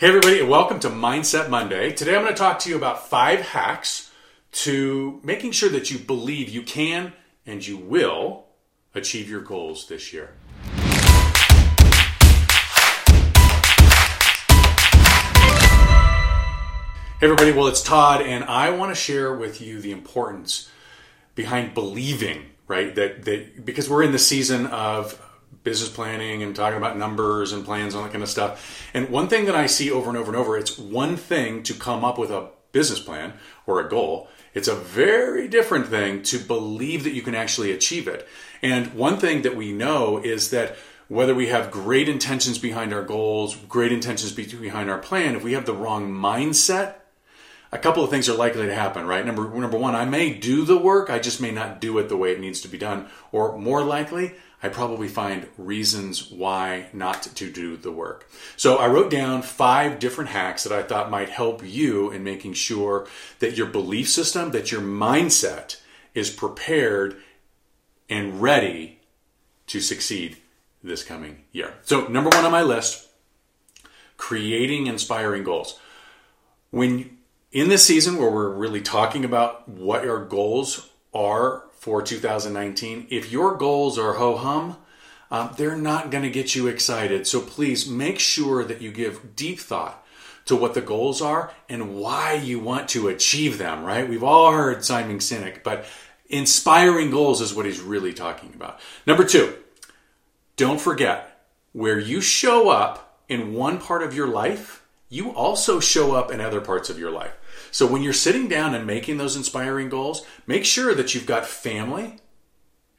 Hey, everybody, and welcome to Mindset Monday. Today I'm going to talk to you about five hacks to making sure that you believe you can and you will achieve your goals this year. Hey, everybody, well, it's Todd, and I want to share with you the importance behind believing, right? That, that because we're in the season of business planning and talking about numbers and plans and that kind of stuff. And one thing that I see over and over and over, it's one thing to come up with a business plan or a goal. It's a very different thing to believe that you can actually achieve it. And one thing that we know is that whether we have great intentions behind our goals, great intentions behind our plan, if we have the wrong mindset, a couple of things are likely to happen, right? Number number one, I may do the work, I just may not do it the way it needs to be done. Or more likely, I probably find reasons why not to do the work. So I wrote down five different hacks that I thought might help you in making sure that your belief system, that your mindset is prepared and ready to succeed this coming year. So, number one on my list creating inspiring goals. When in this season where we're really talking about what our goals are for 2019, if your goals are ho hum, um, they're not going to get you excited. So please make sure that you give deep thought to what the goals are and why you want to achieve them, right? We've all heard Simon Sinek, but inspiring goals is what he's really talking about. Number two, don't forget where you show up in one part of your life, you also show up in other parts of your life. So when you're sitting down and making those inspiring goals, make sure that you've got family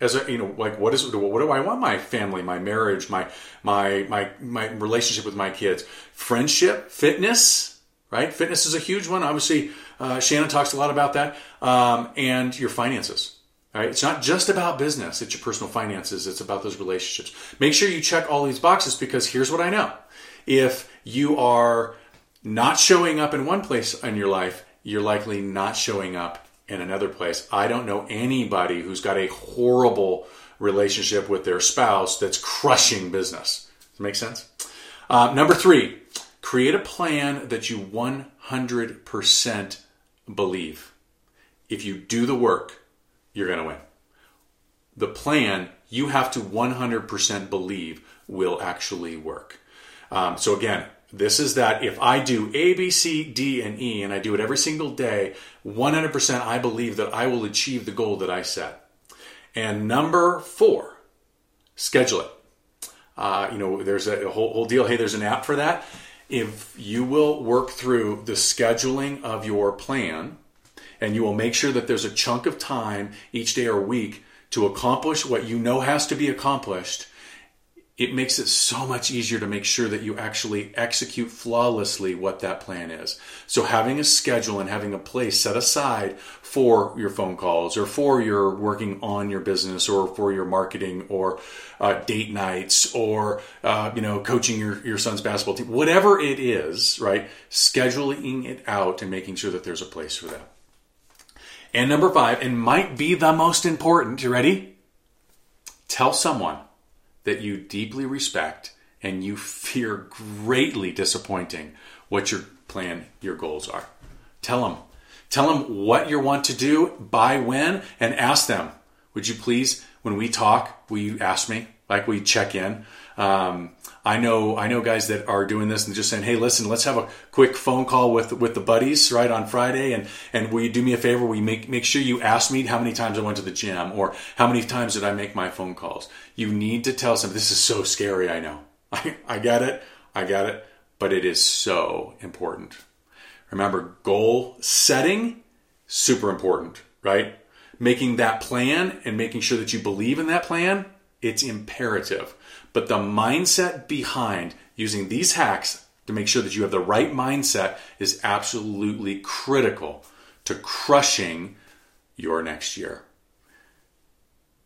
as a you know like what is what do I want my family, my marriage, my my my my relationship with my kids, friendship, fitness, right? Fitness is a huge one. Obviously, uh, Shannon talks a lot about that, um, and your finances. Right? It's not just about business, it's your personal finances, it's about those relationships. Make sure you check all these boxes because here's what I know. If you are not showing up in one place in your life, you're likely not showing up in another place. I don't know anybody who's got a horrible relationship with their spouse that's crushing business. Does that make sense? Uh, number three, create a plan that you 100% believe. If you do the work, you're going to win. The plan you have to 100% believe will actually work. Um, so, again, this is that if I do A, B, C, D, and E, and I do it every single day, 100% I believe that I will achieve the goal that I set. And number four, schedule it. Uh, you know, there's a whole, whole deal. Hey, there's an app for that. If you will work through the scheduling of your plan, and you will make sure that there's a chunk of time each day or week to accomplish what you know has to be accomplished it makes it so much easier to make sure that you actually execute flawlessly what that plan is. So having a schedule and having a place set aside for your phone calls or for your working on your business or for your marketing or uh, date nights or uh, you know coaching your, your son's basketball team, whatever it is, right? Scheduling it out and making sure that there's a place for that. And number five, and might be the most important, you ready? Tell someone that you deeply respect and you fear greatly disappointing what your plan, your goals are. Tell them. Tell them what you want to do, by when, and ask them, would you please, when we talk, will you ask me? Like we check in. Um, I know I know guys that are doing this and just saying, "Hey, listen, let's have a quick phone call with with the buddies right on Friday, and and will you do me a favor? You make make sure you ask me how many times I went to the gym or how many times did I make my phone calls? You need to tell some. This is so scary. I know. I I get it. I get it. But it is so important. Remember, goal setting super important, right? Making that plan and making sure that you believe in that plan, it's imperative. But the mindset behind using these hacks to make sure that you have the right mindset is absolutely critical to crushing your next year.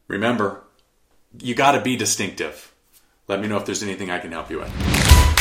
Remember, you got to be distinctive. Let me know if there's anything I can help you with.